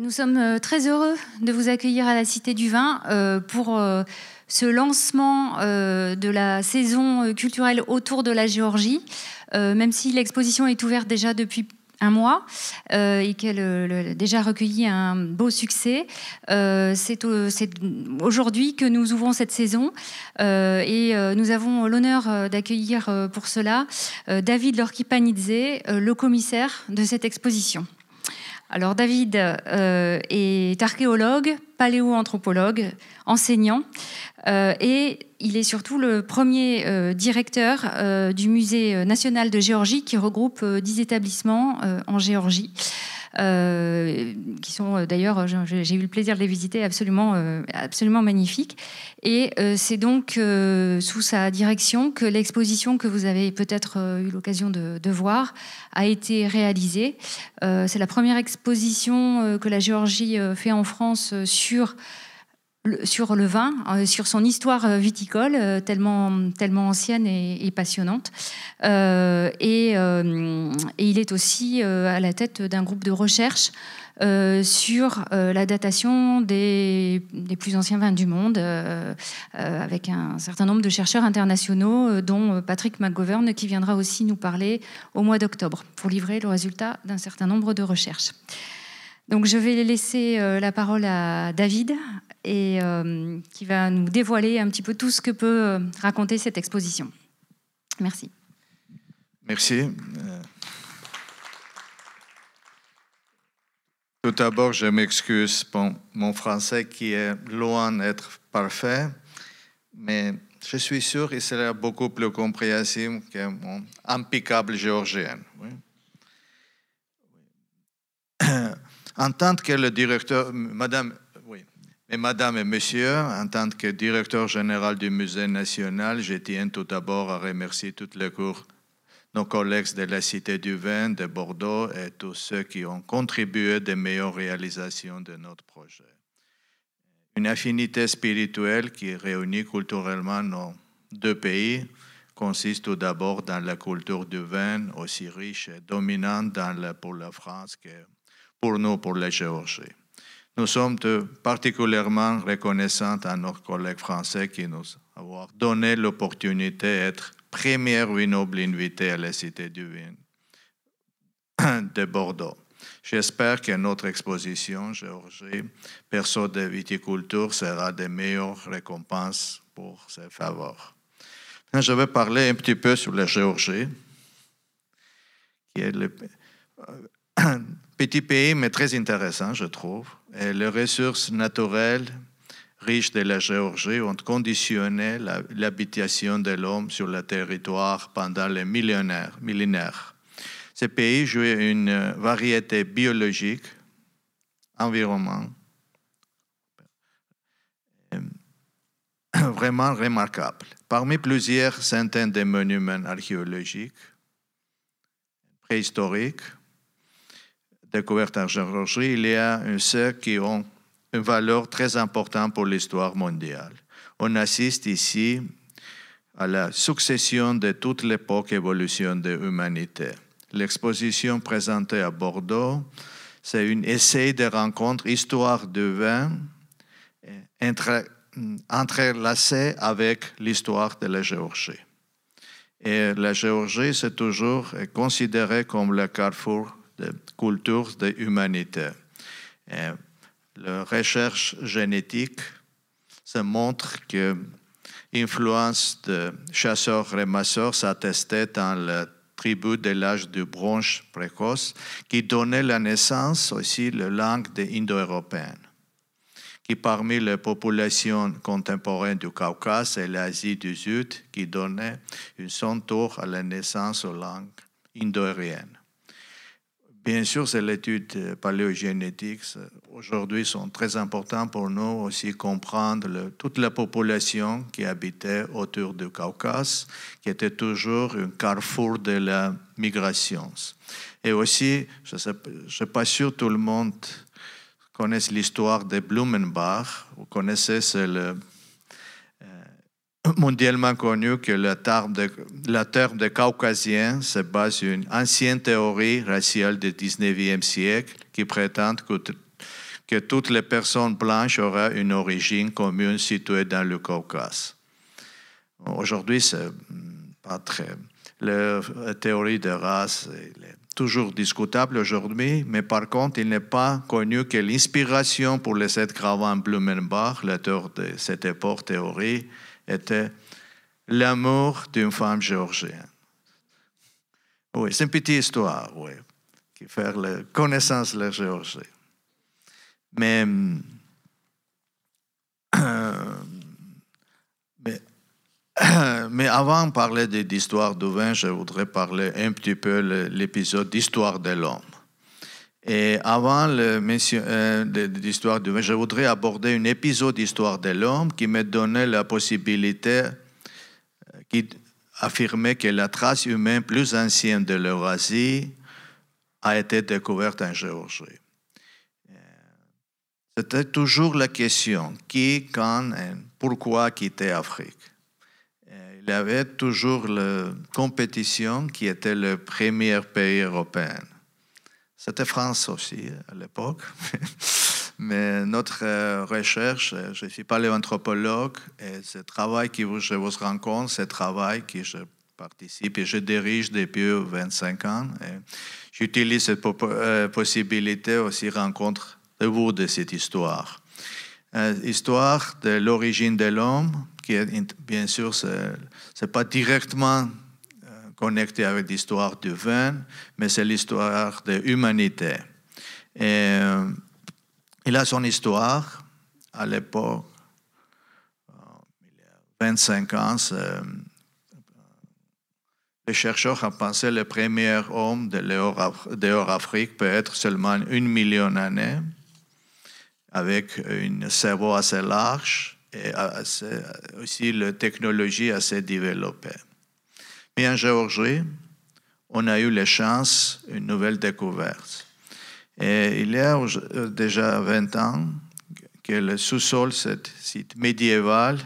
Nous sommes euh, très heureux de vous accueillir à la Cité du Vin euh, pour euh, ce lancement de la saison culturelle autour de la Géorgie. Même si l'exposition est ouverte déjà depuis un mois et qu'elle a déjà recueilli un beau succès. c'est aujourd'hui que nous ouvrons cette saison et nous avons l'honneur d'accueillir pour cela David Lorkipanidze, le commissaire de cette exposition. Alors David euh, est archéologue, paléoanthropologue, enseignant, euh, et il est surtout le premier euh, directeur du Musée national de Géorgie qui regroupe dix établissements en Géorgie. Euh, qui sont euh, d'ailleurs, j'ai eu le plaisir de les visiter, absolument, euh, absolument magnifiques. Et c'est donc sous sa direction que l'exposition que vous avez peut-être eu l'occasion de, de, voir a été réalisée. c'est la première exposition que la Géorgie fait en France sur sur le vin, euh, sur son histoire euh, viticole, euh, tellement, tellement ancienne et, passionnante. et, il est aussi à la tête d'un groupe de recherche sur la datation des, des, plus anciens vins du monde, avec un certain nombre de chercheurs internationaux, dont Patrick McGovern, qui viendra aussi nous parler au mois d'octobre, pour livrer le résultat d'un certain nombre de recherches. Donc je vais laisser la parole à David et euh, qui va nous dévoiler un petit peu tout ce que peut euh, raconter cette exposition. Merci. Merci. Tout d'abord, je m'excuse pour mon français qui est loin d'être parfait, mais je suis sûr qu'il sera beaucoup plus compréhensible que mon impeccable géorgien. En tant que directeur, Madame et Madame et Monsieur, en tant que directeur général du Musée national, je tiens tout d'abord à remercier toutes les cours, nos collègues de la Cité du Vin, de Bordeaux et tous ceux qui ont contribué des meilleures réalisations de notre projet. Une affinité spirituelle qui réunit culturellement nos deux pays consiste tout d'abord dans la culture du vin, aussi riche et dominante dans pour la France que pour nous, pour la Géorgie. Nous sommes particulièrement reconnaissants à nos collègues français qui nous ont donné l'opportunité d'être première noble invité à la Cité du Vin de Bordeaux. J'espère que notre exposition Géorgie, perso de viticulture, sera de meilleures récompenses pour ces faveurs. Je vais parler un petit peu sur la Géorgie, qui est le petit pays, mais très intéressant, je trouve. Et les ressources naturelles riches de la Géorgie ont conditionné l'habitation de l'homme sur le territoire pendant les millénaires. millénaires. Ce pays jouait une variété biologique, environnement, vraiment remarquable. Parmi plusieurs centaines de monuments archéologiques, préhistoriques, découvertes en géologie, il y a ceux qui ont une valeur très importante pour l'histoire mondiale. On assiste ici à la succession de toute l'époque évolution de l'humanité. L'exposition présentée à Bordeaux, c'est un essai de rencontre histoire du vin entre, entrelacé avec l'histoire de la Géorgie. Et la Géorgie, c'est toujours considéré comme le carrefour de culture de l'humanité. La recherche génétique se montre que l'influence de chasseurs-ramasseurs s'attestait dans la tribu de l'âge de bronze précoce, qui donnait la naissance aussi la langue indo-européenne, qui parmi les populations contemporaines du Caucase et l'Asie du Sud, qui donnait une son tour à la naissance aux langues indo-aériennes. Bien sûr, ces études paléogénétiques aujourd'hui sont très importantes pour nous aussi comprendre toute la population qui habitait autour du Caucase, qui était toujours un carrefour de la migration. Et aussi, je ne suis pas sûr tout le monde connaisse l'histoire de Blumenbach. Vous connaissez, c'est le mondialement connu que le terme de, la terme de caucasien se base sur une ancienne théorie raciale du 19e siècle qui prétend que que toutes les personnes blanches auraient une origine commune située dans le Caucase. Aujourd'hui, c'est pas très. La théorie de race est toujours discutable aujourd'hui, mais par contre, il n'est pas connu que l'inspiration pour les sept gravants Blumenbach, l'auteur de cette époque théorie, était l'amour d'une femme géorgienne. Oui, c'est une petite histoire, oui, qui fait la connaissance de la Géorgie. Mais, mais, mais, avant de parler d'histoire du vin, je voudrais parler un petit peu de l'épisode d'histoire de l'homme. Et avant euh, l'histoire du vin, je voudrais aborder un épisode d'histoire de l'homme qui me donnait la possibilité, euh, qui affirmait que la trace humaine plus ancienne de l'Eurasie a été découverte en Géorgie. C'était toujours la question qui, quand et pourquoi quitter l'Afrique. Il y avait toujours la compétition qui était le premier pays européen. C'était France aussi à l'époque. Mais notre euh, recherche, euh, je ne suis pas l'éventhropologue, et ce travail que je vous rencontre, ce travail que je participe et je dirige depuis 25 ans. J'utilise cette euh, possibilité aussi rencontre de vous de cette histoire. histoire de l'origine de l'homme, qui est bien sûr, ce n'est pas directement connecté avec l'histoire du vin, mais c'est l'histoire de l'humanité. Et il a son histoire à l'époque, il y a 25 ans. Euh, les chercheurs ont pensé que le premier homme de l'Euroafrique peut être seulement une million d'années, avec une cerveau assez large et aussi la technologie assez développée. Mais en Géorgie, on a eu la chance une nouvelle découverte. Et il y a euh, déjà 20 ans que le sous-sol, ce site médiéval,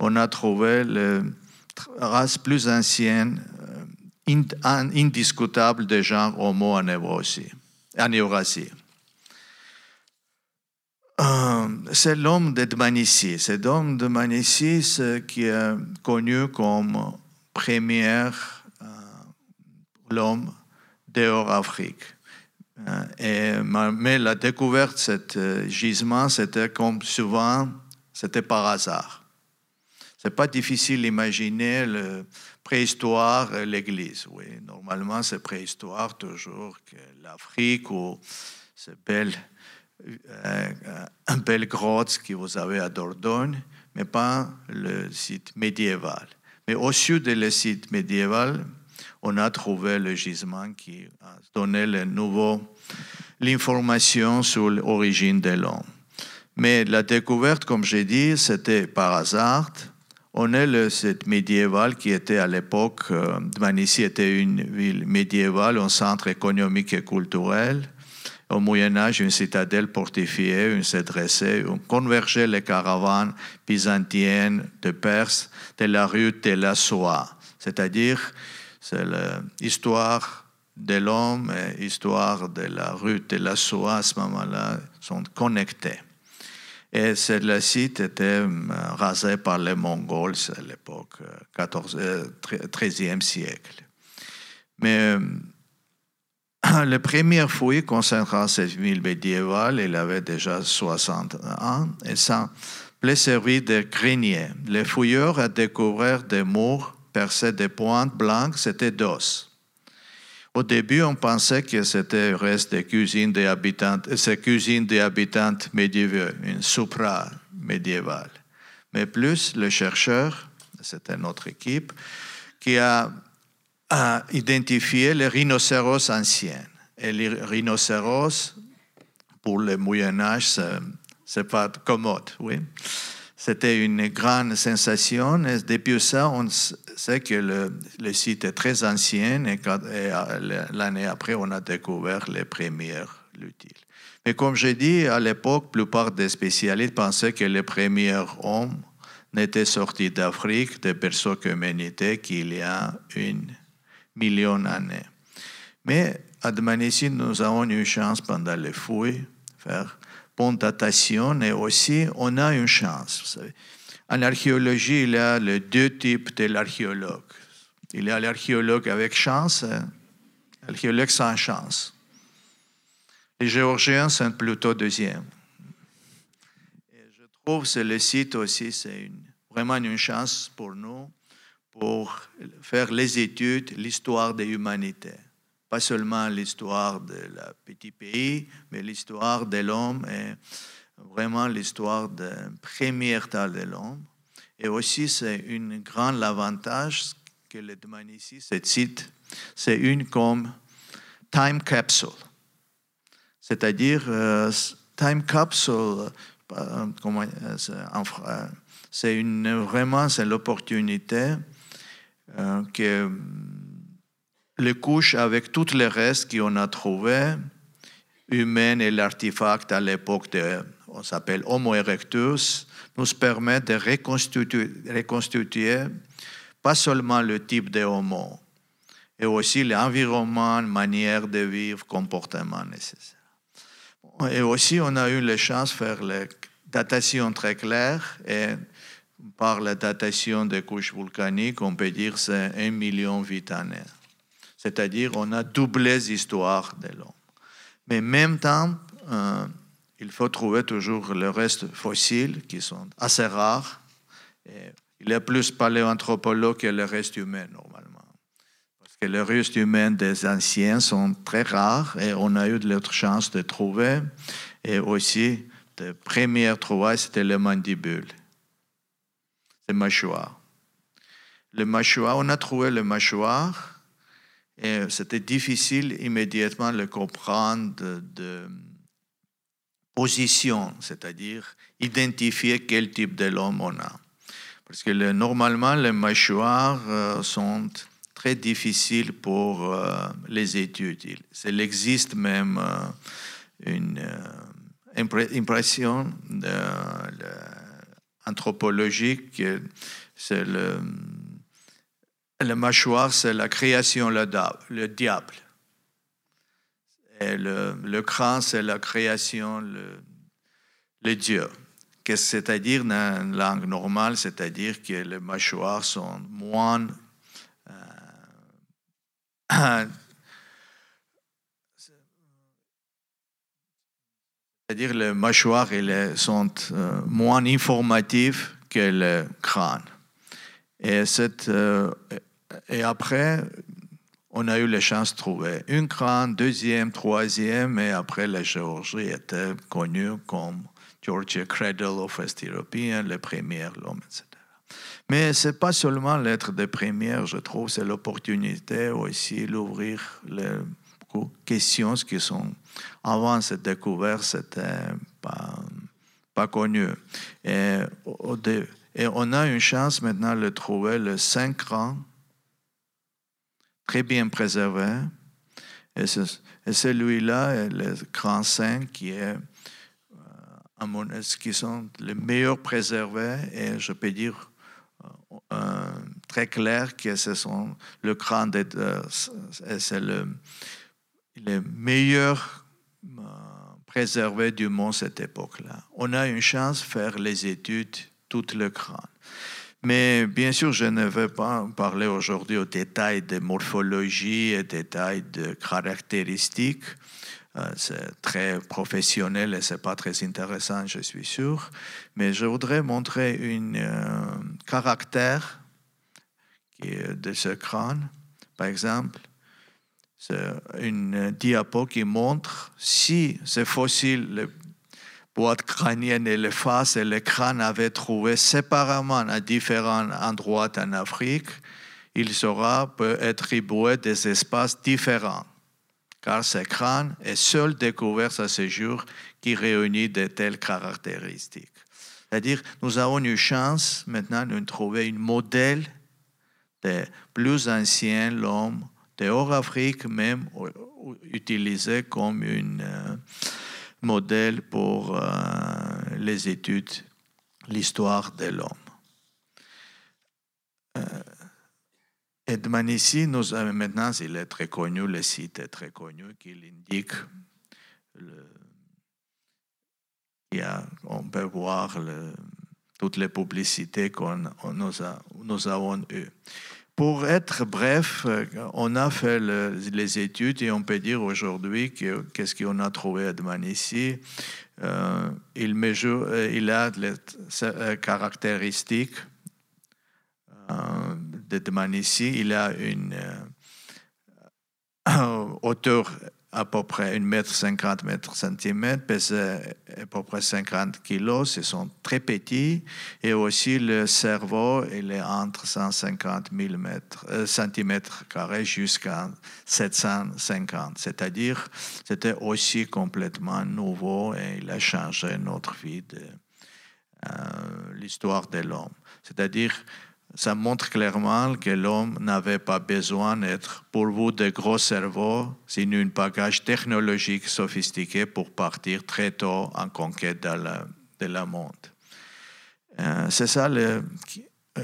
on a trouvé la race plus ancienne, euh, indiscutable de genre Homo en Eurasie. Euh, c'est l'homme de Dmanisi. C'est l'homme de Dmanisi qui est connu comme premier l'homme d'Eurafrique. Et, mais la découverte de ce euh, gisement, c'était comme souvent, c'était par hasard. C'est pas difficile d'imaginer la préhistoire et l'Église. Oui, normalement, c'est préhistoire toujours que l'Afrique ou ces belles, euh, un belle grotte que vous avez à Dordogne, mais pas le site médiéval. Mais au sud de le site médiéval, on a trouvé le gisement qui a donné le l'information sur l'origine de l'homme. Mais la découverte, comme j'ai dit, c'était par hasard. On est le site médiéval qui était à l'époque, euh, Manici était une ville médiévale, un centre économique et culturel. Au Moyen Âge, une citadelle fortifiée, une dressée, on convergeait les caravanes byzantines de Perse de la rue de la Soie, c'est-à-dire c'est l'histoire de l'homme et l'histoire de la rue de la Soie à ce moment-là sont connectés. Et le site était euh, rasé par les Mongols à l'époque, 13e euh, siècle. Mais euh, le premier fouille concernant cette ville médiévale, il avait déjà 60 ans, et ça semblait servir de grenier. Les fouilleurs ont découvert des murs perçait des pointes blanches, c'était d'os. Au début, on pensait que c'était le reste des cuisines des habitants, ces cuisines des habitants médiévaux, une supra médiévale. Mais plus, le chercheur, c'était notre équipe, qui a, identifié les rhinocéros anciens. Et les rhinocéros, pour le Moyen Âge, c'est pas commode, oui. C'était une grande sensation. Depuis ça, on sait que le, site est très ancien et, euh, l'année après, on a découvert les premières lutiles. Mais comme j'ai dit, à l'époque, la plupart des spécialistes pensaient que les premiers hommes n'étaient sortis d'Afrique, de perso-communauté qu'il y a une million d'années. Mais à Dmanisi, nous avons eu chance pendant les fouilles faire bonne datation et aussi on a une chance. En archéologie, il y a les deux types de l'archéologue. Il y a l'archéologue avec chance et l'archéologue sans chance. Les Géorgiens sont plutôt deuxième. Et je trouve que le site aussi, c'est vraiment une chance pour nous pour faire les études, l'histoire de l'humanité. Pas seulement l'histoire de la petit pays, mais l'histoire de l'homme et vraiment l'histoire du premier temps de l'homme. Et aussi, c'est un grand avantage que le demande ici, ce site, c'est une comme time capsule. C'est-à-dire, euh, time capsule, euh, euh, c'est une, vraiment c'est l'opportunité que les couches avec tous les restes qu'on a trouvés, humains et l'artefact à l'époque de, on s'appelle Homo erectus, nous permettent de reconstituer, pas seulement le type de homo, et aussi l'environnement, manière de vivre, comportement nécessaire. Et aussi, on a eu la chance de faire la datation très claire et par la datation des couches volcaniques, on peut dire c'est un million années. C'est-à-dire, on a doublé l'histoire de l'homme. Mais en même temps, euh, il faut trouver toujours le reste fossile qui sont assez rares. Il a plus paléoanthropologues que le reste humain, normalement. Parce que les restes humains des anciens sont très rares et on a eu de l'autre chance de trouver. Et aussi, de premières trouvailles, c'était les mandibules, les mâchoires. Le mâchoire, on a trouvé le mâchoire et c'était difficile immédiatement de comprendre de position, c'est-à-dire identifier quel type de l'homme on a. Parce que normalement, les mâchoires euh, sont très difficiles pour euh, les études. Il existe même euh, une impression anthropologique que c'est le, le mâchoire, c'est la création, le, le diable. Le, crâne, c'est la création, le, Dieu. C'est-à-dire, dans une langue normale, c'est-à-dire que les mâchoires sont moins. Euh, c'est-à-dire les mâchoires sont euh, moins informatives que le crâne. Et, cette, euh, et après, on a eu la chance de trouver une crâne, deuxième, troisième, et après la Géorgie était connue comme Georgia Cradle of West European, le premier, l'homme, etc. Mais ce n'est pas seulement l'être de première, je trouve, c'est l'opportunité aussi d'ouvrir les questions qui sont, avant cette découverte, c'était pas, pas connu. Et, on a une chance maintenant de trouver le cinq crânes très bien préservé. Et, celui-là le grand saint qui est euh, qui sont les meilleurs préservés et je peux dire euh, euh, très clair que ce sont le crâne de, c'est le, le meilleur préservé du monde cette époque-là. On a une chance de faire les études tout le crâne. Mais bien sûr, je ne vais pas parler aujourd'hui aux détails de morphologie et détails de caractéristiques. Euh, c'est très professionnel et c'est pas très intéressant, je suis sûr. Mais je voudrais montrer un euh, caractère de ce crâne. Par exemple, c'est une diapo qui montre si ce fossile, boîte crânienne et les faces et le crâne avaient trouvé séparément à différents endroits en Afrique, il sera peut attribuer des espaces différents, car ce crâne est seul découvert à ce jour qui réunit de telles caractéristiques. C'est-à-dire, nous avons une chance maintenant de trouver un modèle de plus ancien l'homme de Hors-Afrique, même utilisé comme une euh, modèle pour euh, les études, l'histoire de l'homme. Euh, Edman ici, maintenant, il est très connu, le site est très connu, qu'il indique on peut voir toutes les publicités qu'on nous avons eues. Pour être bref, euh, on a fait les études et on peut dire aujourd'hui qu'est-ce qu'on a trouvé à Dmanisi. Euh, il, mesure, euh, il a les caractéristiques de Dmanisi. Il a une hauteur à peu près 1 mètre 50 mètres centimètres, pèsent à peu près 50 kilos, ils sont très petits. Et aussi le cerveau, il est entre 150 euh, centimètres carrés jusqu'à 750. C'est-à-dire, c'était aussi complètement nouveau et il a changé notre vie, euh, l'histoire de l'homme. C'est-à-dire, ça montre clairement que l'homme n'avait pas besoin d'être pourvu de gros cerveaux, sinon un bagage technologique sophistiqué pour partir très tôt en conquête de la, monde. Euh, c'est ça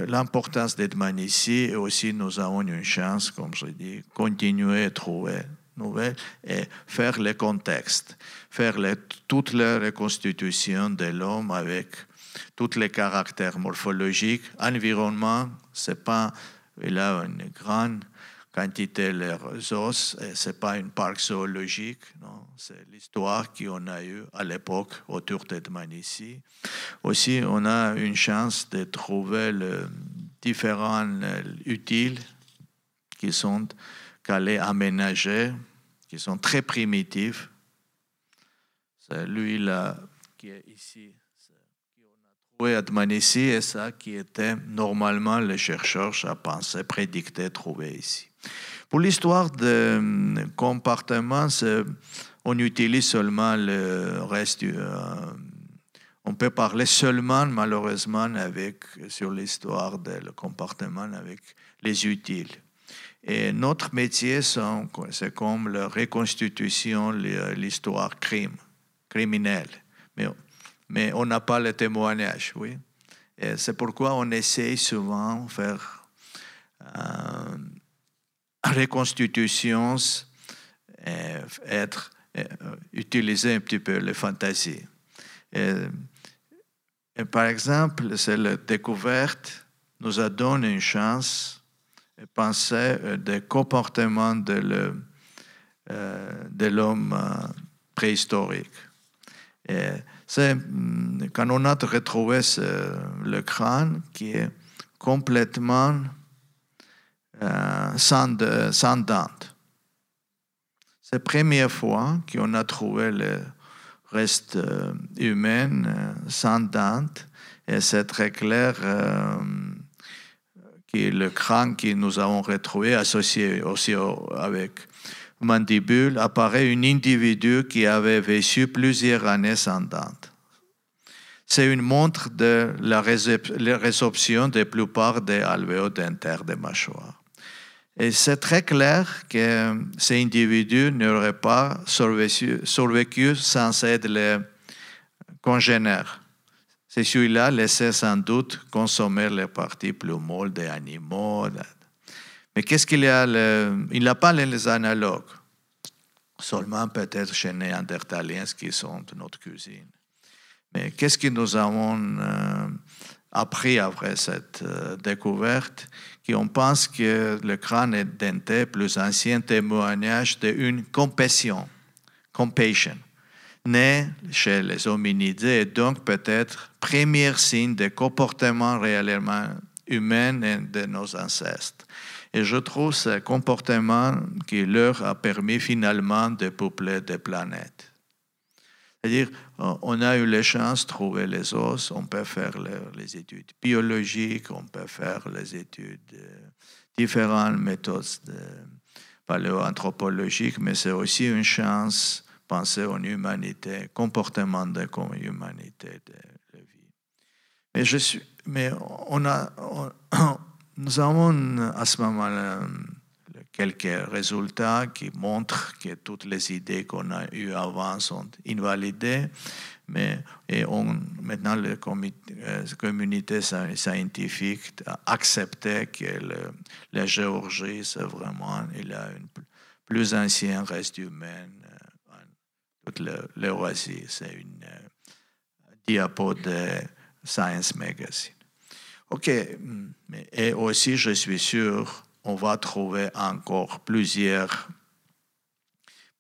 l'importance d'être ici et aussi nous avons une chance, comme je dis, continuer à trouver nouvelles et faire le contexte, faire toute la reconstitution de l'homme avec tous les caractères morphologiques. Environnement, c'est pas, il a une grande quantité de os, c'est pas un parc zoologique, non, c'est l'histoire qu'on a eue à l'époque autour de Dmanisi. Aussi, on a une chance de trouver les différents utiles qui sont calés, aménagés, qui sont très primitifs. C'est lui là qui est ici ici et ça qui était normalement les chercheurs à penser, prédicter, trouver ici. Pour l'histoire de hum, comportement, on utilise seulement le reste. Euh, on peut parler seulement, malheureusement, avec, sur l'histoire du comportement avec les utiles. Et notre métier, c'est comme la reconstitution, l'histoire crime, criminelle. Mais mais on n'a pas le témoignage, oui. C'est pourquoi on essaye souvent de faire euh, reconstitutions et être, utiliser un petit peu les fantaisies. Et, par exemple, cette découverte nous a donné une chance de penser des comportements de euh, l'homme euh, préhistorique. C'est mm, quand on a retrouvé le crâne qui est complètement euh, sans, dents. C'est la première fois qu'on a trouvé le reste euh, humain euh, sans dents et c'est très clair que le crâne que nous avons retrouvé associé aussi avec mandibule apparaît un individu qui avait vécu plusieurs années sans dents. C'est une montre de la résorption de la plupart des alvéoles dentaires des mâchoires. Et c'est très clair que ces individus n'auraient pas survécu, sans être les congénères. C'est celui-là laissait sans doute consommer les parties plus molles des animaux, mais qu'est-ce qu'il y a Il n'a pas les analogues, seulement peut-être chez les Néandertaliens qui sont de notre cuisine. Mais qu'est-ce que nous avons euh, appris après cette euh, découverte Qu'on pense que le crâne est denté, plus ancien témoignage d'une compassion, compassion, né chez les hominidés et donc peut-être premier signe de comportement réellement humain de nos ancêtres. Et je trouve ce comportement qui leur a permis finalement de peupler des planètes. C'est-à-dire, on a eu la chance de trouver les os, on peut faire les, études biologiques, on peut faire les études, différentes méthodes paléoanthropologiques, mais c'est aussi une chance de penser en humanité, comportement de humanité de la vie. Mais, je suis, mais on a, nous avons à ce moment-là quelques résultats qui montrent que toutes les idées qu'on a eues avant sont invalidées. Mais et on, maintenant, la euh, communauté scientifique a accepté que le, la Géorgie, c'est vraiment il a une plus ancien reste humain. Euh, toute l'Eurasie, c'est une, diapo de Science Magazine. OK, et aussi, je suis sûr, on va trouver encore plusieurs,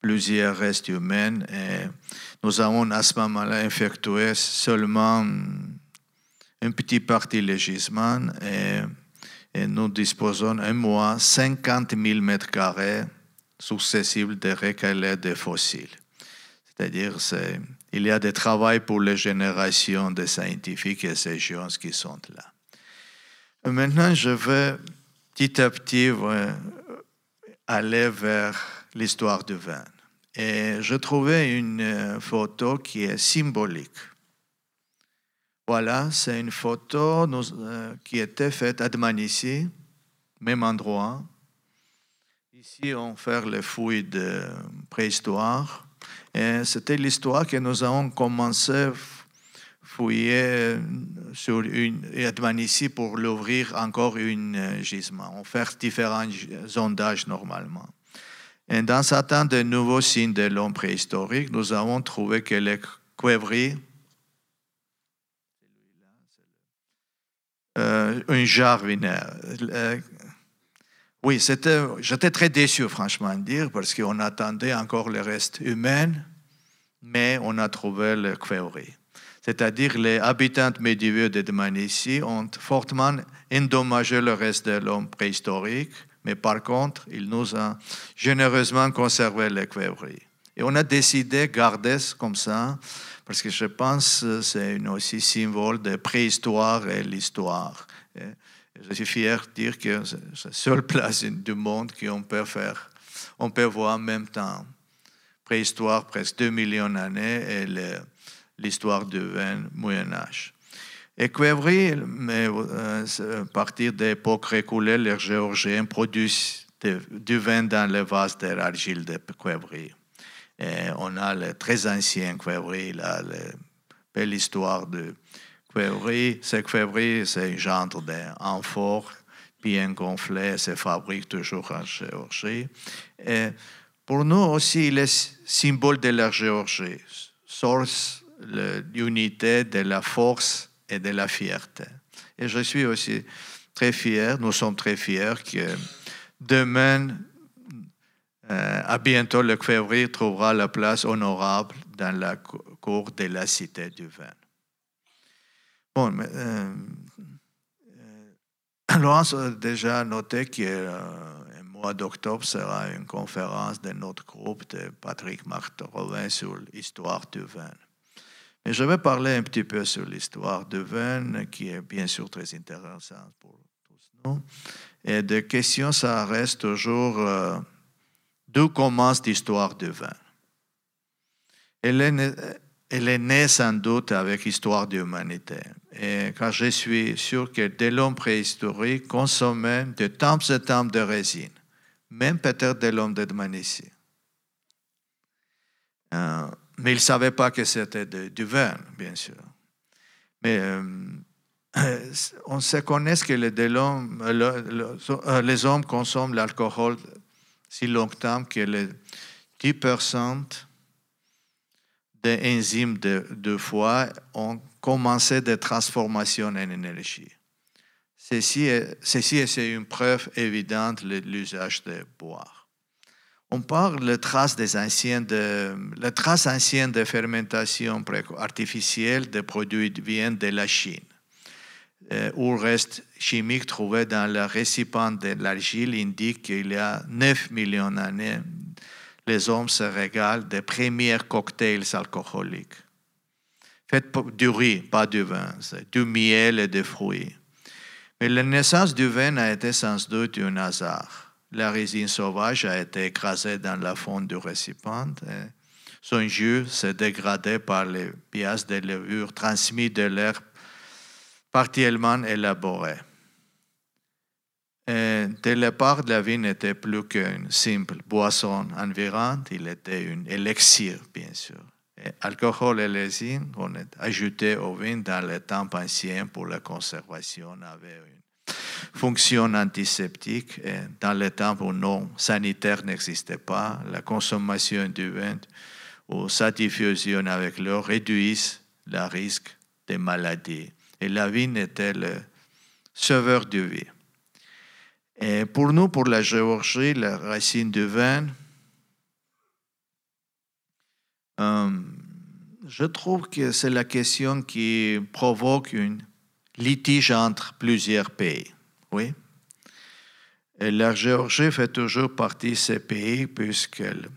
plusieurs restes humains. Nous avons à ce moment-là effectué seulement une petite partie du gisement et, nous disposons un mois 50 000 mètres carrés successifs de recalés de fossiles. C'est-à-dire, il y a des travaux pour les générations de scientifiques et ces gens qui sont là. Maintenant, je vais petit à petit aller vers l'histoire du vin. Et je trouvais une euh, photo qui est symbolique. Voilà, c'est une photo euh, qui était faite à Dmanisi, même endroit. Ici, on fait les fouilles de préhistoire. Et c'était l'histoire que nous avons commencé fouiller sur une, ici pour l'ouvrir encore une euh, gisement. On fait différents sondages normalement. Et dans certains de nouveaux signes de l'homme préhistorique, nous avons trouvé que les cuivreries, euh, un jardinier. Euh, oui, c'était, j'étais très déçu, franchement, à dire, parce qu'on attendait encore le reste humain, mais on a trouvé le cuivrerie. C'est-à-dire les habitants médiévaux de Dmanisi ont fortement endommagé le reste de l'homme préhistorique mais par contre, il nous a généreusement conservé les. Et on a décidé de garder comme ça, parce que je pense que c'est aussi symbole de préhistoire et l'histoire. Je suis fier de dire que c'est la seule place du monde qu'on peut faire. On peut voir en même temps préhistoire presque 2 millions d'années et l'histoire du Moyen Âge. Et Cuevry, mais euh, à partir de l'époque reculée, les Géorgiens produisent du vin dans les vases de Cuevry. Et on a le très ancien Cuevry, la, belle histoire de Cuevry. Ce Cuevry, c'est un genre d'amphore bien gonflé, se fabrique toujours en Géorgie. Pour nous aussi, il est symbole de la Géorgie, source l'unité de la force et de la fierté. Et je suis aussi très fier, nous sommes très fiers que demain, euh, à bientôt, le février trouvera la place honorable dans la cour de la Cité du Vin. Bon, mais, euh, euh, Laurence a déjà noté que le mois d'octobre sera une conférence de notre groupe de Patrick Marteau sur l'histoire du vin. Et je vais parler un petit peu sur l'histoire de vin, qui est bien sûr très intéressante pour tous nous. Et de questions, ça reste toujours euh, d'où commence l'histoire du vin. Elle est, elle est née sans doute avec l'histoire de l'humanité. Et quand je suis sûr que dès l'homme préhistorique consommait de temps et temps de résine, même peut-être de l'homme de Dmanisi. Euh, mais ils ne savaient pas que c'était du vin, bien sûr. Mais euh, on se connaît que les, euh, les hommes consomment l'alcool si longtemps que les 10% des enzymes de, foie ont commencé des transformations en énergie. Ceci ceci est une preuve évidente de l'usage de boire on parle de traces des anciens de, les traces anciennes de fermentation artificielle des produits viennent de la Chine, euh, où reste chimique trouvé dans le récipient de l'argile indique qu'il y a 9 millions d'années, les hommes se régalent des premiers cocktails alcooliques. Fait du riz, pas du vin, du miel et des fruits. Mais la naissance du vin a été sans doute un hasard. La résine sauvage a été écrasée dans la fonte du récipient. son jus s'est dégradé par les pièces de levure transmises de l'air partiellement élaboré. Dès le départ, la vie n'était plus qu'une simple boisson environnante, il était un élixir, bien sûr. Et alcool et résine on est ajouté au vin dans les temps anciens pour la conservation avait une fonction antiseptique. Et dans les temps où non sanitaire n'existait pas, la consommation du vin ou sa diffusion avec l'eau réduisent le risque des maladies. Et la vigne était le sauveur de vie. Et pour nous, pour la Géorgie, la racine du vin, euh, je trouve que c'est la question qui provoque une litige entre plusieurs pays. Oui. Et la Géorgie fait toujours partie de ces pays puisqu'elle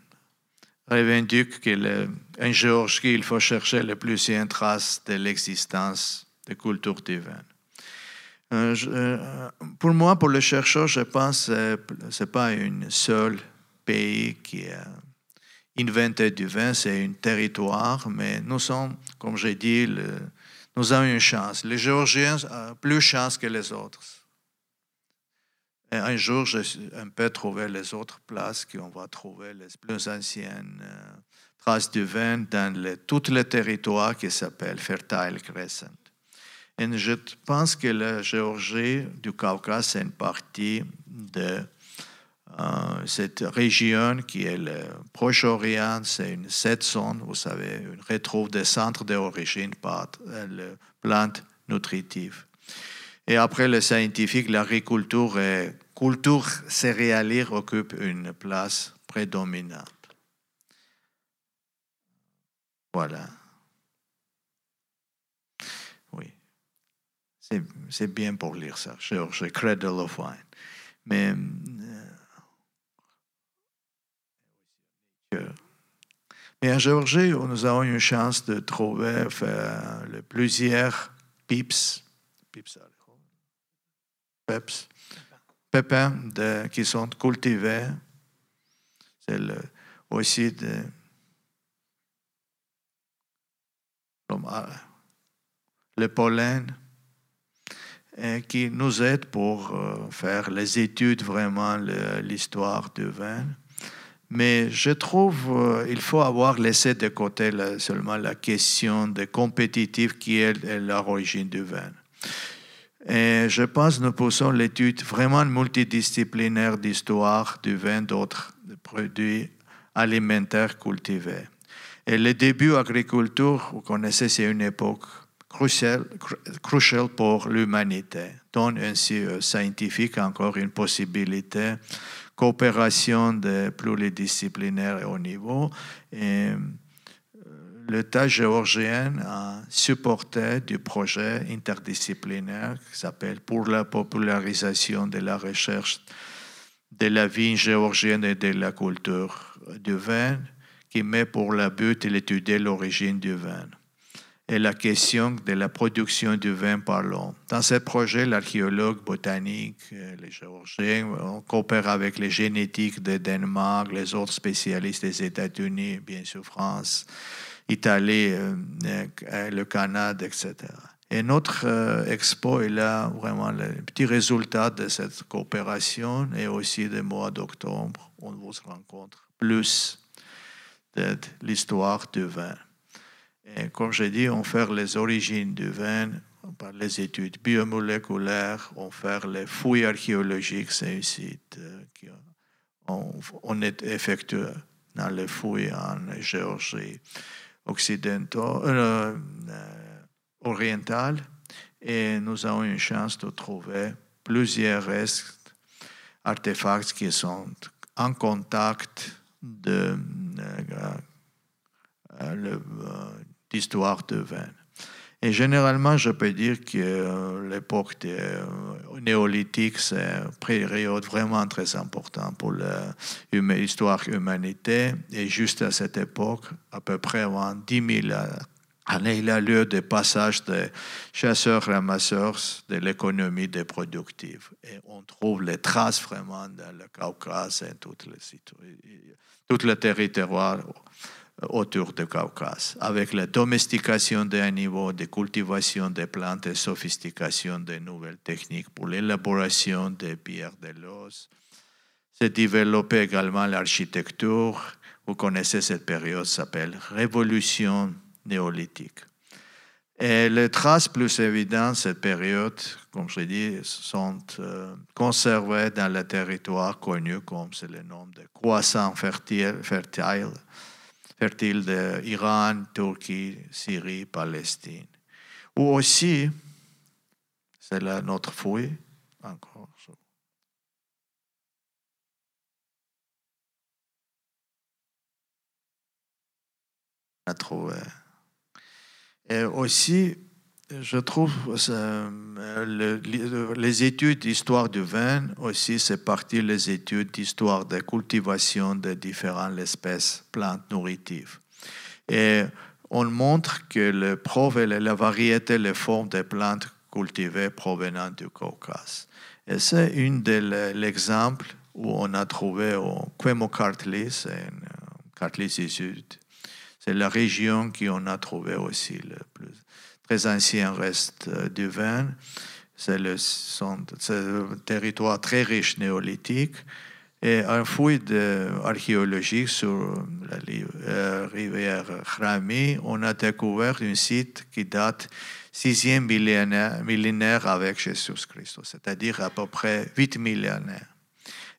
revendique qu'en Géorgie, il faut chercher les plus anciennes traces de l'existence de culture divine. Euh, euh, pour moi, pour le chercheur, je pense que ce n'est pas un seul pays qui a inventé du vin, c'est un territoire, mais nous sommes, comme j'ai dit, nous avons une chance. Les Géorgiens ont plus de chance que les autres. Et un jour, j'ai un peu trouvé les autres places qu'on va trouver les plus anciennes euh, traces du vin dans le, tout le territoire qui s'appelle Fertile Crescent. Et je pense que la Géorgie du Caucase, c'est une partie de euh, cette région qui est le Proche-Orient, c'est une cette zone, vous savez, on retrouve des centres d'origine par euh, les plantes nutritives. Et après le scientifique, l'agriculture et culture céréalière occupe une place prédominante. Voilà. Oui. C'est bien pour lire ça, George Cradle of Wine. Mais, euh, mais en Géorgie, nous avons une chance de trouver le plusieurs pips, pips peps, pépins qui sont cultivés. C'est aussi de, ah, le pollen qui nous aide pour euh, faire les études vraiment l'histoire du vin. Mais je trouve qu'il euh, faut avoir laissé de côté seulement la question de compétitif qui est l'origine du vin. Et je pense que nous poussons l'étude vraiment multidisciplinaire d'histoire du vin d'autres produits alimentaires cultivés. Et le début agriculture, vous connaissez, c'est une époque cruciale, cruciale pour l'humanité, donne ainsi aux scientifiques encore une possibilité, coopération de pluridisciplinaire au niveau. l'État géorgien a supporté du projet interdisciplinaire qui s'appelle Pour la popularisation de la recherche de la vigne géorgienne et de la culture du vin, qui met pour le but d'étudier l'origine du vin et la question de la production du vin par l'homme. Dans ce projet, l'archéologue botanique, les géorgiens, on coopère avec les génétiques de Danemark, les autres spécialistes des États-Unis, bien sûr France, Italie, euh, euh, le Canada, etc. Et notre euh, expo est là vraiment le petit résultat de cette coopération et aussi des mois d'octobre, on vous rencontre plus de l'histoire du vin. Et comme j'ai dit, on fait les origines du vin par les études biomoléculaires, on fait les fouilles archéologiques, c'est un site qu'on on est effectué dans les fouilles en Géorgie occidentaux, euh, euh, et nous avons une chance de trouver plusieurs restes, artefacts qui sont en contact de euh, l'histoire de vin. Et généralement, je peux dire que l'époque néolithique, c'est une période vraiment très importante pour l'histoire de l'humanité. Et juste à cette époque, à peu près avant 10 000 années, il a lieu des passages de chasseurs-ramasseurs de l'économie des productive. Et on trouve les traces vraiment dans le Caucase et tout le, tout le territoire autour du Caucase, avec la domestication des animaux, de cultivation des plantes et sophistication des nouvelles techniques pour l'élaboration des pierres de l'os. S'est développée également l'architecture. Vous connaissez cette période, s'appelle Révolution néolithique. Et les traces plus évidentes de cette période, comme je l'ai dit, sont euh, conservées dans le territoire connu comme c'est le nom de croissant fertile fertiles d'Iran, Turquie, Syrie, Palestine. Ou aussi, c'est là notre fouille, encore. A trouvé. Et aussi, je trouve euh, les études d'histoire du vin aussi, c'est partie des études d'histoire de cultivation de différentes espèces plantes nourritives. Et on montre que le et la variété, les formes des plantes cultivées provenant du Caucase. Et c'est une de l'exemple où on a trouvé au Quemo-Kartli, c'est Sud. C'est la région qu'on a trouvé aussi le plus très ancien reste euh, du vin. C'est un territoire très riche néolithique. Et un fouille archéologique sur la euh, rivière Khrami, on a découvert un site qui date 6e millénaire, millénaire avec Jésus-Christ, c'est-à-dire à peu près 8 millénaires.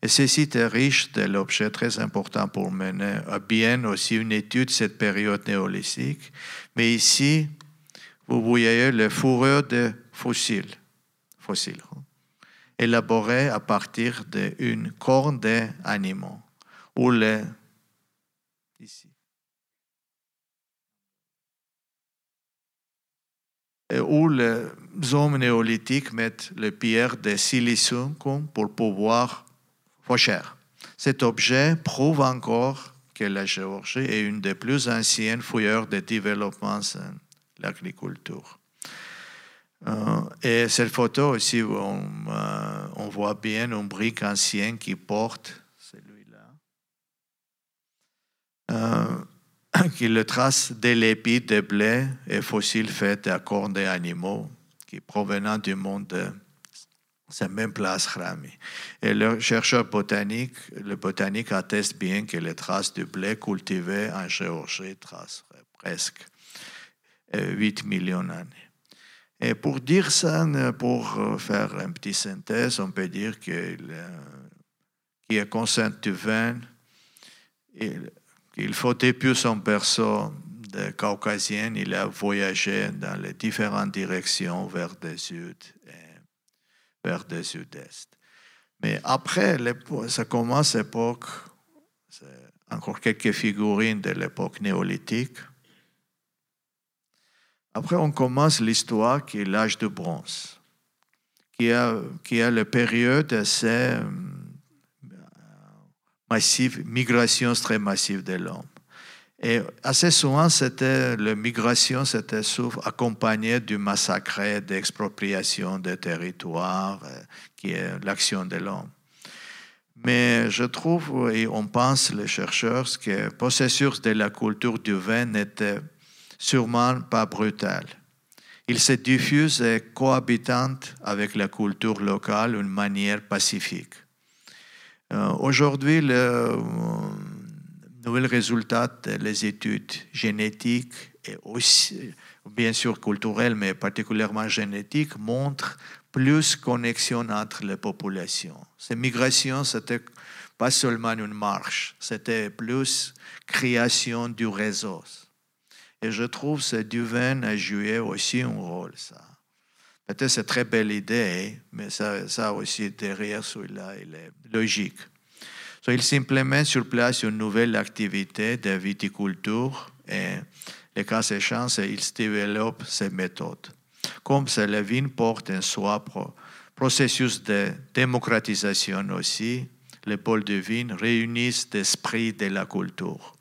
Et ce site est riche de l'objet très important pour mener à bien aussi une étude de cette période néolithique. Mais ici, vous voyez les fourrures de fossiles, fossiles hein, élaborées à partir d'une corne d'animaux, ou les, ici. Et où les hommes néolithiques mettent les pierres de silicium pour pouvoir faucher. Cet objet prouve encore que la Géorgie est une des plus anciennes fouilleurs de développement l'agriculture. Euh, et cette photo aussi, on, euh, voit bien un brique ancien qui porte celui-là, euh, qui le trace de l'épi de blé et fossiles faits à cornes d'animaux qui provenant du monde de cette même place Rami. Et le chercheur botanique, le botanique atteste bien que les traces de blé cultivé en Géorgie tracent presque 8 millions d'années. Et pour dire ça, pour faire un petit synthèse, on peut dire qu'il qui est conscient du vin, il faut depuis son berceau de caucasien, il a voyagé dans les différentes directions vers le sud et vers le sud-est. Mais après, ça commence l'époque, encore quelques figurines de l'époque néolithique. Après, on commence l'histoire qui est l'âge de bronze, qui a, qui a la période assez euh, massive, migration très massive de l'homme. Et assez souvent, c'était, la migration c'était souvent accompagnée du massacre, d'expropriation des territoires, euh, qui est l'action de l'homme. Mais je trouve, et on pense, les chercheurs, que possesseur de la culture du vin n'était sûrement pas brutale. Il se diffuse et cohabitante avec la culture locale d'une manière pacifique. Euh, aujourd'hui, le euh, nouvel résultat des études génétiques et aussi, bien sûr culturelles, mais particulièrement génétiques, montrent plus connexion entre les populations. Ces migrations, c'était pas seulement une marche, c'était plus création du réseau. Et je trouve que Duvin a joué aussi un rôle, ça. Peut-être c'est très belle idée, mais ça, ça aussi, derrière celui-là, il est logique. So, il s'implémente sur place une nouvelle activité de viticulture et, les cas échéants, il développe ses méthodes. Comme ça, la vigne porte en soi processus de démocratisation aussi, les pôles de vigne réunissent l'esprit de la culture.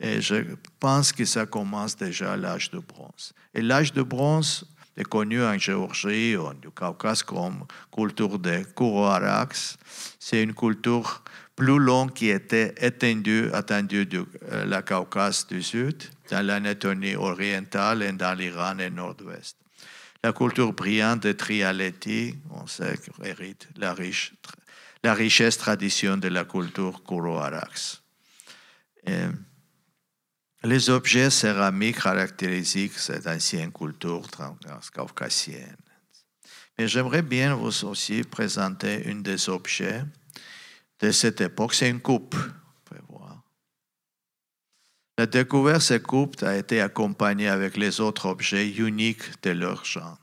Et je pense que ça commence déjà à l'âge de bronze. Et l'âge de bronze est connu en Géorgie ou du Caucase comme culture de Kourouarax. C'est une culture plus longue qui était étendue, attendue du euh, la Caucase du Sud, dans l'Anatolie orientale et dans l'Iran et nord-ouest. La culture brillante de Trialeti, on sait, hérite la, riche, la richesse tradition de la culture Kourouarax. Les objets céramiques caractéristiques cette ancienne culture caucasienne. Mais j'aimerais bien vous aussi présenter un des objets de cette époque. C'est une coupe. La découverte de ces coupes a été accompagnée avec les autres objets uniques de leur genre.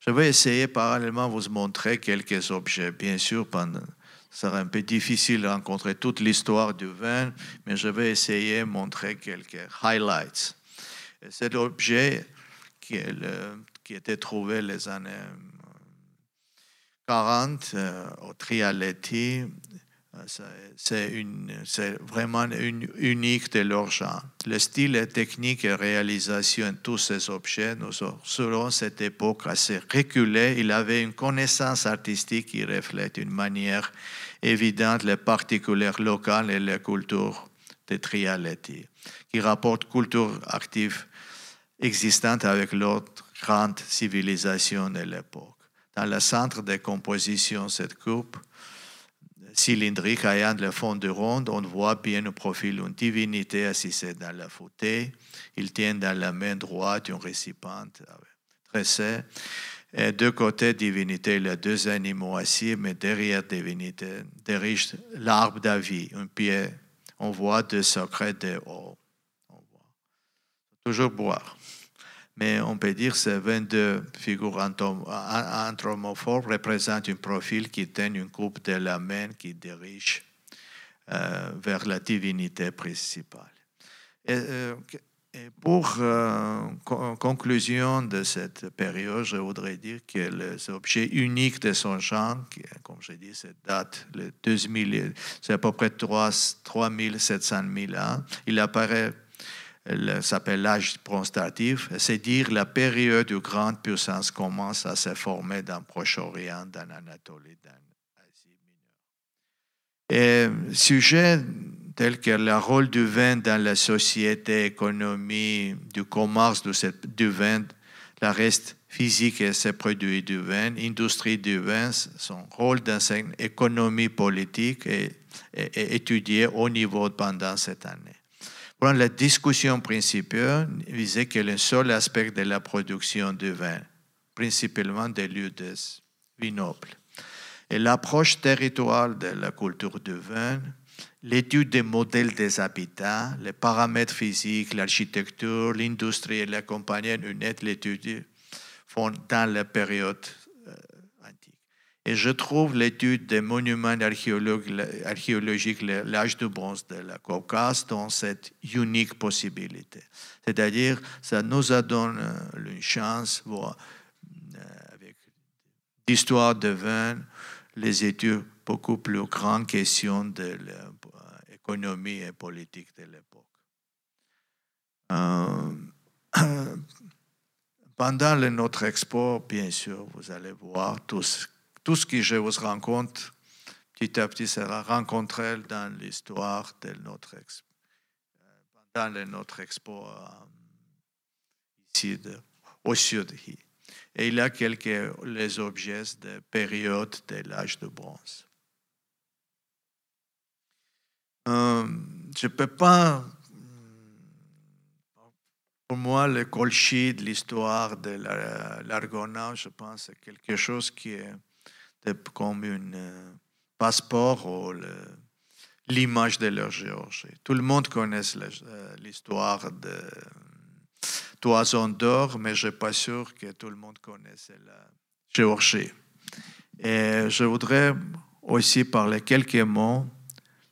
Je vais essayer parallèlement de vous montrer quelques objets. Bien sûr, pendant, sera un peu difficile de rencontrer toute l'histoire du vin, mais je vais essayer de montrer quelques highlights. C'est l'objet qui, qui était trouvé les années 40 euh, au Trialetti c'est vraiment unique de leur genre. Le style et technique et réalisation de tous ces objets, nous, selon cette époque assez reculée, il avait une connaissance artistique qui reflète d'une manière évidente les particulières locales et la culture de Trialetti, qui rapporte culture active existante avec l'autre grande civilisation de l'époque. Dans le centre de composition, cette coupe, cylindrique ayant le fond de ronde, on voit bien au profil une divinité assise dans la fauteuil. Il tient dans la main droite un récipient tressé. Et de côté, divinité, les deux animaux assis, mais derrière divinité, dirige l'arbre d'avis, un pied. On voit deux secrets de haut. Toujours boire mais on peut dire que ces 22 figures anthropomorphes représentent un profil qui tient une coupe de la main qui dirige euh, vers la divinité principale. Et, euh, pour euh, conclusion de cette période, je voudrais dire que les objets uniques de son genre, comme je dis, cette date, le 2000, c'est à peu près 3, 3700 000 ans, il apparaît s'appelle l'âge bronzatif, c'est dire la période où grande puissance commence à se former dans le Proche-Orient, dans l'Anatolie, dans l'Asie mineure. Et sujet tel que le rôle du vin dans la société, économie, du commerce du vin, la reste physique et ses produits du vin, industrie du vin, son rôle dans une économie politique est étudié au niveau pendant cette année la discussion principale visait que le seul aspect de la production de vin, principalement des lieux de vignobles. Et l'approche territoriale de la culture du vin, l'étude des modèles des habitats, les paramètres physiques, l'architecture, l'industrie et la compagnie une l'étude font dans la période et je trouve l'étude des monuments archéologiques, l'âge de bronze de la Caucase, dans cette unique possibilité. C'est-à-dire, ça nous a donné une chance, euh, avec l'histoire de vin, les études beaucoup plus grandes questions de l'économie et politique de l'époque. Euh, pendant notre expo, bien sûr, vous allez voir tout ce tout ce que je vous rencontre, petit à petit, sera rencontré dans l'histoire de notre expo, dans notre expo ici au sud. Et il y a quelques les objets de période de l'âge de bronze. Euh, je ne peux pas pour moi, le colchy de l'histoire de l'Argonaut, je pense, c'est quelque chose qui est comme un euh, passeport ou l'image de leur Géorgie. Tout le monde connaît euh, l'histoire de Toison d'or, mais je ne suis pas sûr que tout le monde connaisse la Géorgie. Et je voudrais aussi parler quelques mots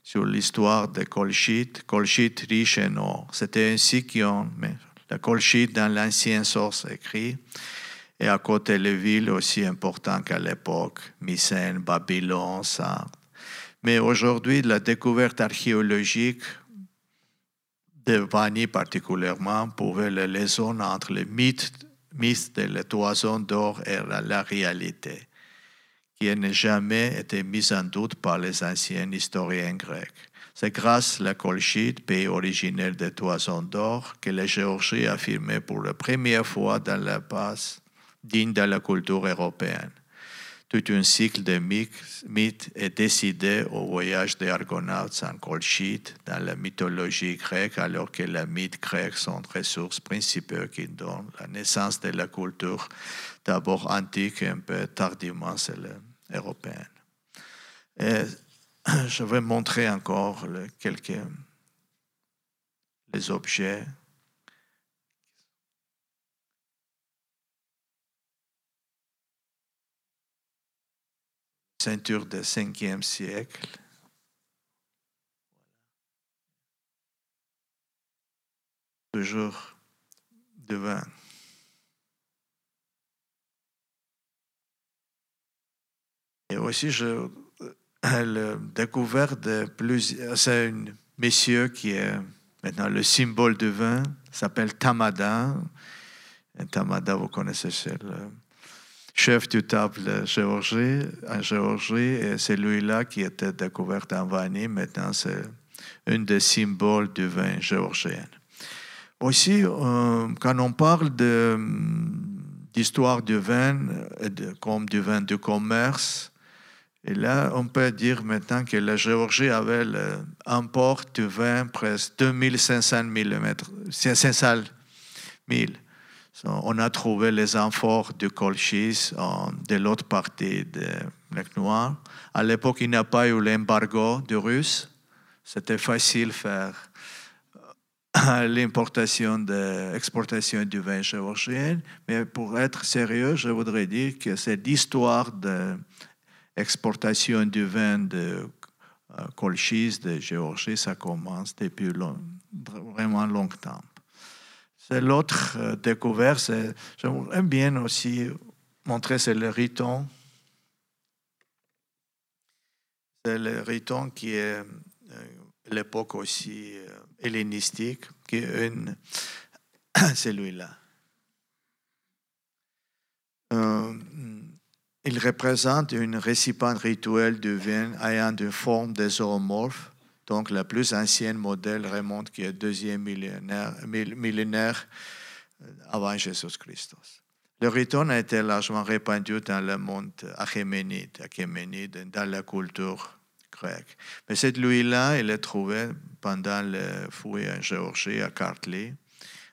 sur l'histoire de Colchite. Colchite riche en or. C'était ainsi qu'on, la Colchite dans l'ancien source écrit, et à côté les villes aussi importantes qu'à l'époque, Mycène, Babylone, Sardes. Mais aujourd'hui, la découverte archéologique de Vanille particulièrement pouvait les liaison entre le mythe, de la toison d'or et la réalité, qui n'a jamais été mise en doute par les anciens historiens grecs. C'est grâce à la Colchide, pays originel de toison d'or, que la Géorgie a affirmé pour la première fois dans la passe digne de la culture européenne. Tout un cycle de mythes est décidé au voyage des Argonautes en Colchide dans la mythologie grecque, alors que les mythes grecs sont ressources principales qui donnent la naissance de la culture, d'abord antique et un peu tardivement européenne. Et je vais montrer encore quelques les objets. Ceinture du 5e siècle. Toujours de vin. Et aussi, je, la découverte de plusieurs. C'est un monsieur qui est maintenant le symbole du vin, s'appelle Tamada. Tamada, vous connaissez, c'est le chef du table Géorgie, en Géorgie, et c'est lui-là qui était découvert en Vanille. Maintenant, c'est un des symboles du vin géorgien. Aussi, euh, quand on parle d'histoire du vin, comme du vin de commerce, là, on peut dire maintenant que la Géorgie avait un port de vin presque 2500 mm, 500 000. On a trouvé les amphores de Colchis de l'autre partie de Lac Noir. À l'époque, il n'y a pas eu l'embargo de Russe. C'était facile de faire euh, l'importation, l'exportation du vin géorgien. Mais pour être sérieux, je voudrais dire que c'est l'histoire de exportation du vin de euh, Colchis, de Géorgie, ça commence depuis vraiment longtemps. C'est l'autre euh, découverte. J'aime bien aussi montrer, c'est le riton. C'est le riton qui est euh, l'époque aussi hellénistique, qui est celui-là. Il représente une récipient rituel de vin ayant une forme de zoomorphe. Donc, la plus ancienne modèle remonte qui est deuxième millénaire, euh, avant Jésus-Christ. Le riton a été largement répandu dans le monde achéménide, achéménide dans la culture grecque. Mais cette louis-là, il est trouvé pendant le fouilles en Géorgie, à Kartli,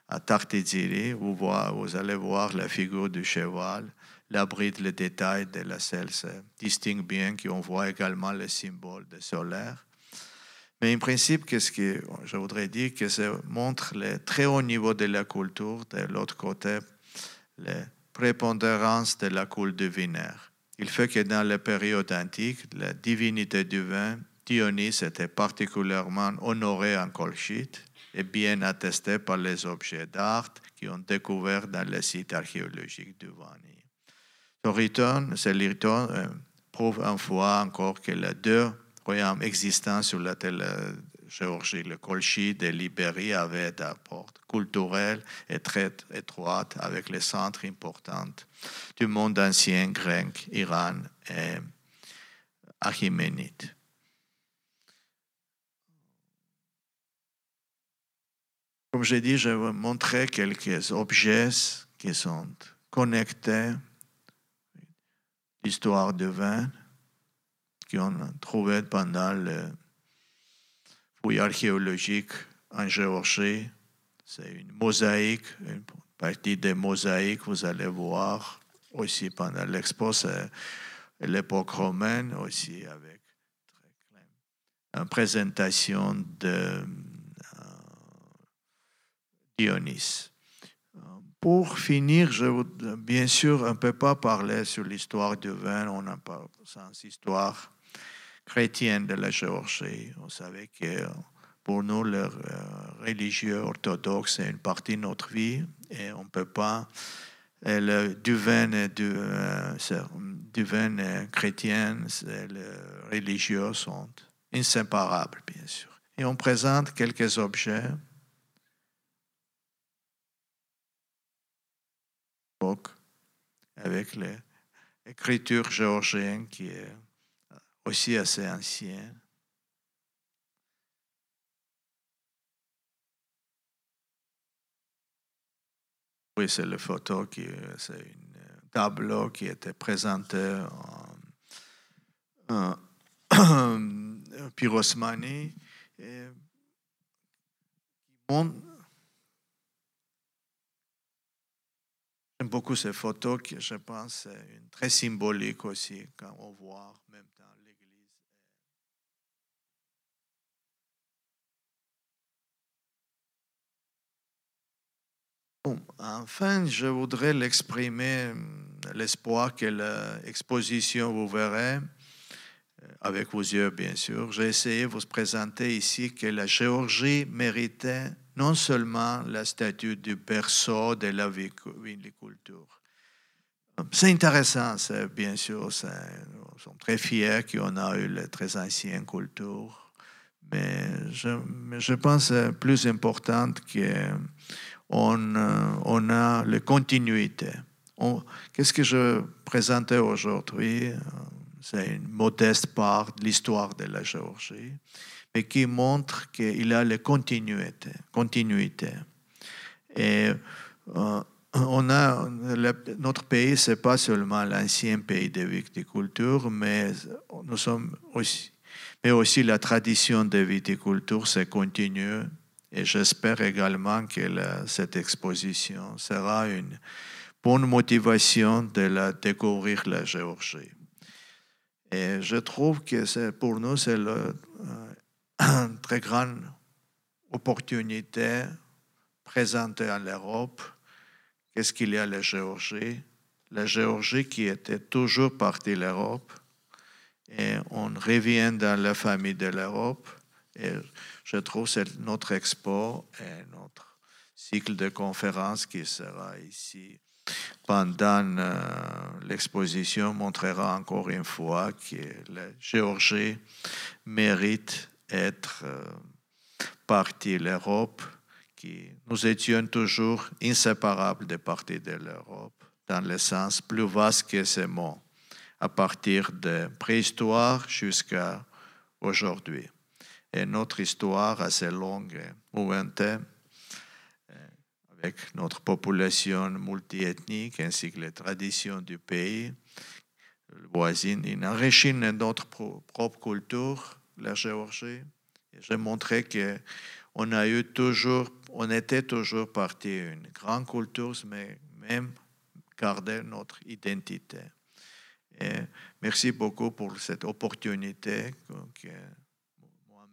à Tartiziri. Vous, allez voir la figure du cheval l'abrite le détail de la selle se distingue bien, qu'on voit également le symbole de solaire. Mais en principe, qu'est-ce que je voudrais dire? Que ça montre le très haut niveau de la culture, de l'autre côté, la prépondérance de la coule divinaire. Il fait que dans la période antique, la divinité du vin, Dionys était particulièrement honoré en Colchite et bien attesté par les objets d'art qui ont découvert dans le site archéologique du Vanille. Riton, ce Riton euh, prouve une fois encore que les deux existants sur la telle Géorgie, le Colchide et l'Ibérie, avaient des rapports culturels et très étroits avec les centres importants du monde ancien grec, Iran et Achéménide. Comme j'ai dit, je vais montrer quelques objets qui sont connectés. Histoire de vin qu'on a trouvé pendant le fouille archéologique en Géorgie. C'est une mosaïque, une partie des mosaïques, vous allez voir aussi pendant l'expo, c'est l'époque romaine aussi avec une présentation de euh, Dionys. Pour finir, je, bien sûr, on ne peut pas parler sur l'histoire du vin, on n'a pas sans histoire chrétienne de la Géorgie. Vous savez que pour nous, le euh, religieux orthodoxe est une partie de notre vie et on ne peut pas. le, du vin, du, euh, vin chrétien et le religieux sont inséparables, bien sûr. Et on présente quelques objets avec l'écriture géorgienne qui est aussi assez ancienne. Oui, c'est le photo qui c'est un tableau qui était présenté en, en J'aime beaucoup ces photos qui, je pense, c'est très symbolique aussi quand on voit même dans l'église. Enfin, je voudrais l'exprimer, l'espoir que l'exposition, vous verrez, avec vos yeux bien sûr, j'ai essayé de vous présenter ici que la Géorgie méritait non seulement la statue du berceau de la viticulture. C'est intéressant, bien sûr, nous sommes très fiers qu'on a eu la très ancienne culture, mais je, pense que plus important qu'on on a la continuité. Qu'est-ce que je présentais aujourd'hui? C'est une modeste part de l'histoire de la Géorgie, mais qui montre qu'il a la continuité. continuité. Et euh, on a, notre pays, ce n'est pas seulement l'ancien pays de viticulture, mais nous sommes aussi, mais aussi la tradition de viticulture se continue. Et j'espère également que cette exposition sera une bonne motivation de découvrir la Géorgie. Et je trouve que pour nous, c'est une euh, très grande opportunité présentée à l'Europe. Qu'est-ce qu'il y a la Géorgie? La Géorgie qui était toujours partie de l'Europe. Et on revient dans la famille de l'Europe. Je trouve que notre expo et notre cycle de conférences qui sera ici pendant euh, l'exposition montrera encore une fois que la Géorgie mérite d'être euh, partie de l'Europe, que nous étions toujours inséparables des parties de l'Europe, dans le sens plus vaste que ce mot, à partir de préhistoire jusqu'à aujourd'hui. Notre histoire assez longue et mouvementée avec notre population multiethnique ainsi que les traditions du pays voisine. Il enrichit notre propre culture, la Géorgie. J'ai montré que on a eu toujours, on était toujours parti une grande culture, mais même garder notre identité. Merci beaucoup pour cette opportunité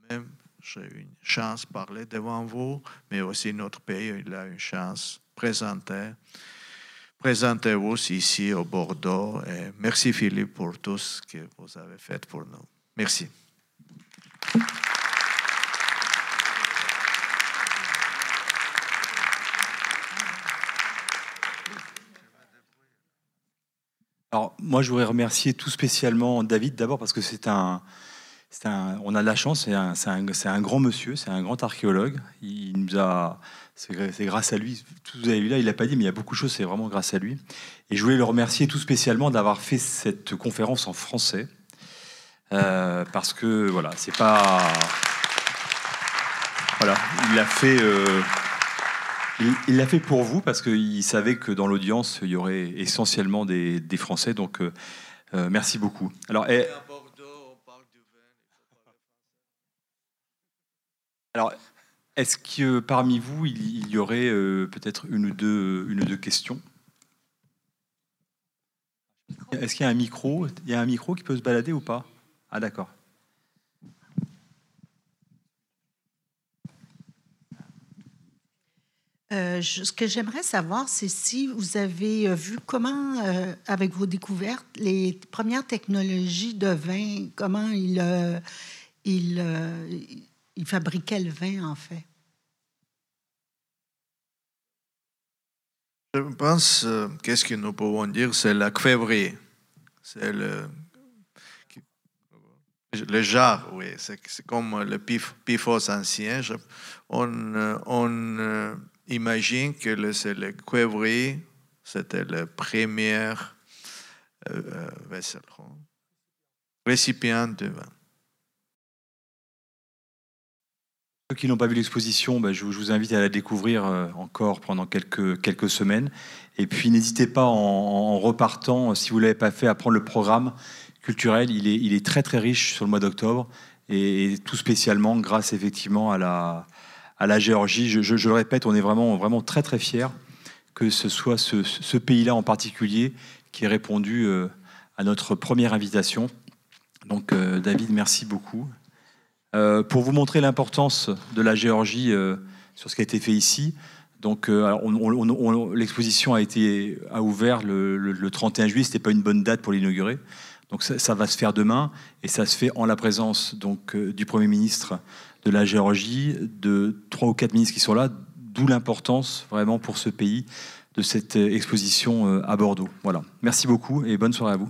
moi-même j'ai une chance de parler devant vous, mais aussi notre pays, il a une chance de présenter. Présentez-vous ici au Bordeaux. Merci Philippe pour tout ce que vous avez fait pour nous. Merci. Alors, moi, je voudrais remercier tout spécialement David, d'abord parce que c'est un, on a de la chance, c'est un, grand monsieur, c'est un grand archéologue. Il nous a, c'est grâce à lui, tout vous avez vu là, il l'a pas dit, mais il y a beaucoup de choses, c'est vraiment grâce à lui. Et je voulais le remercier tout spécialement d'avoir fait cette conférence en français, euh, parce que voilà, c'est pas, voilà, il l'a fait. Euh, il l'a fait pour vous parce qu'il savait que dans l'audience il y aurait essentiellement des, Français, donc euh, merci beaucoup. Alors, et, Alors, est-ce que parmi vous, il y aurait euh, peut-être une, ou deux, questions? Est-ce qu'il y a un micro? Il y a un micro qui peut se balader ou pas? Ah d'accord. Euh, ce que j'aimerais savoir, c'est si vous avez euh, vu comment, avec vos découvertes, les premières technologies de vin, comment ils, il, il fabriquait le vin, en fait. Je pense, euh, qu'est-ce que nous pouvons dire, c'est la cuivrerie. C'est le, le jar, oui. C'est comme le pif, pifos ancien. on, euh, euh, imagine que c'est le cuivrerie, c'était le premier récipient de vin. Qui n'ont pas vu l'exposition, bah, je, vous invite à la découvrir euh, encore pendant quelques, quelques semaines. Et puis n'hésitez pas en, repartant, si vous ne l'avez pas fait, à prendre le programme culturel. Il est, il est très très riche sur le mois d'octobre et, tout spécialement grâce effectivement à la, à la Géorgie. Je, le répète, on est vraiment, vraiment très très fiers que ce soit ce, pays-là en particulier qui ait répondu euh, à notre première invitation. Donc euh, David, merci beaucoup. Euh, pour vous montrer l'importance de la Géorgie euh, sur ce qui a été fait ici, Donc, l'exposition a été a ouvert le, le 31 juillet. C'était pas une bonne date pour l'inaugurer. Donc ça, va se faire demain et ça se fait en la présence donc euh, du Premier ministre de la Géorgie, de trois ou quatre ministres qui sont là, d'où l'importance vraiment pour ce pays de cette euh, exposition euh, à Bordeaux. Voilà. Merci beaucoup et bonne soirée à vous.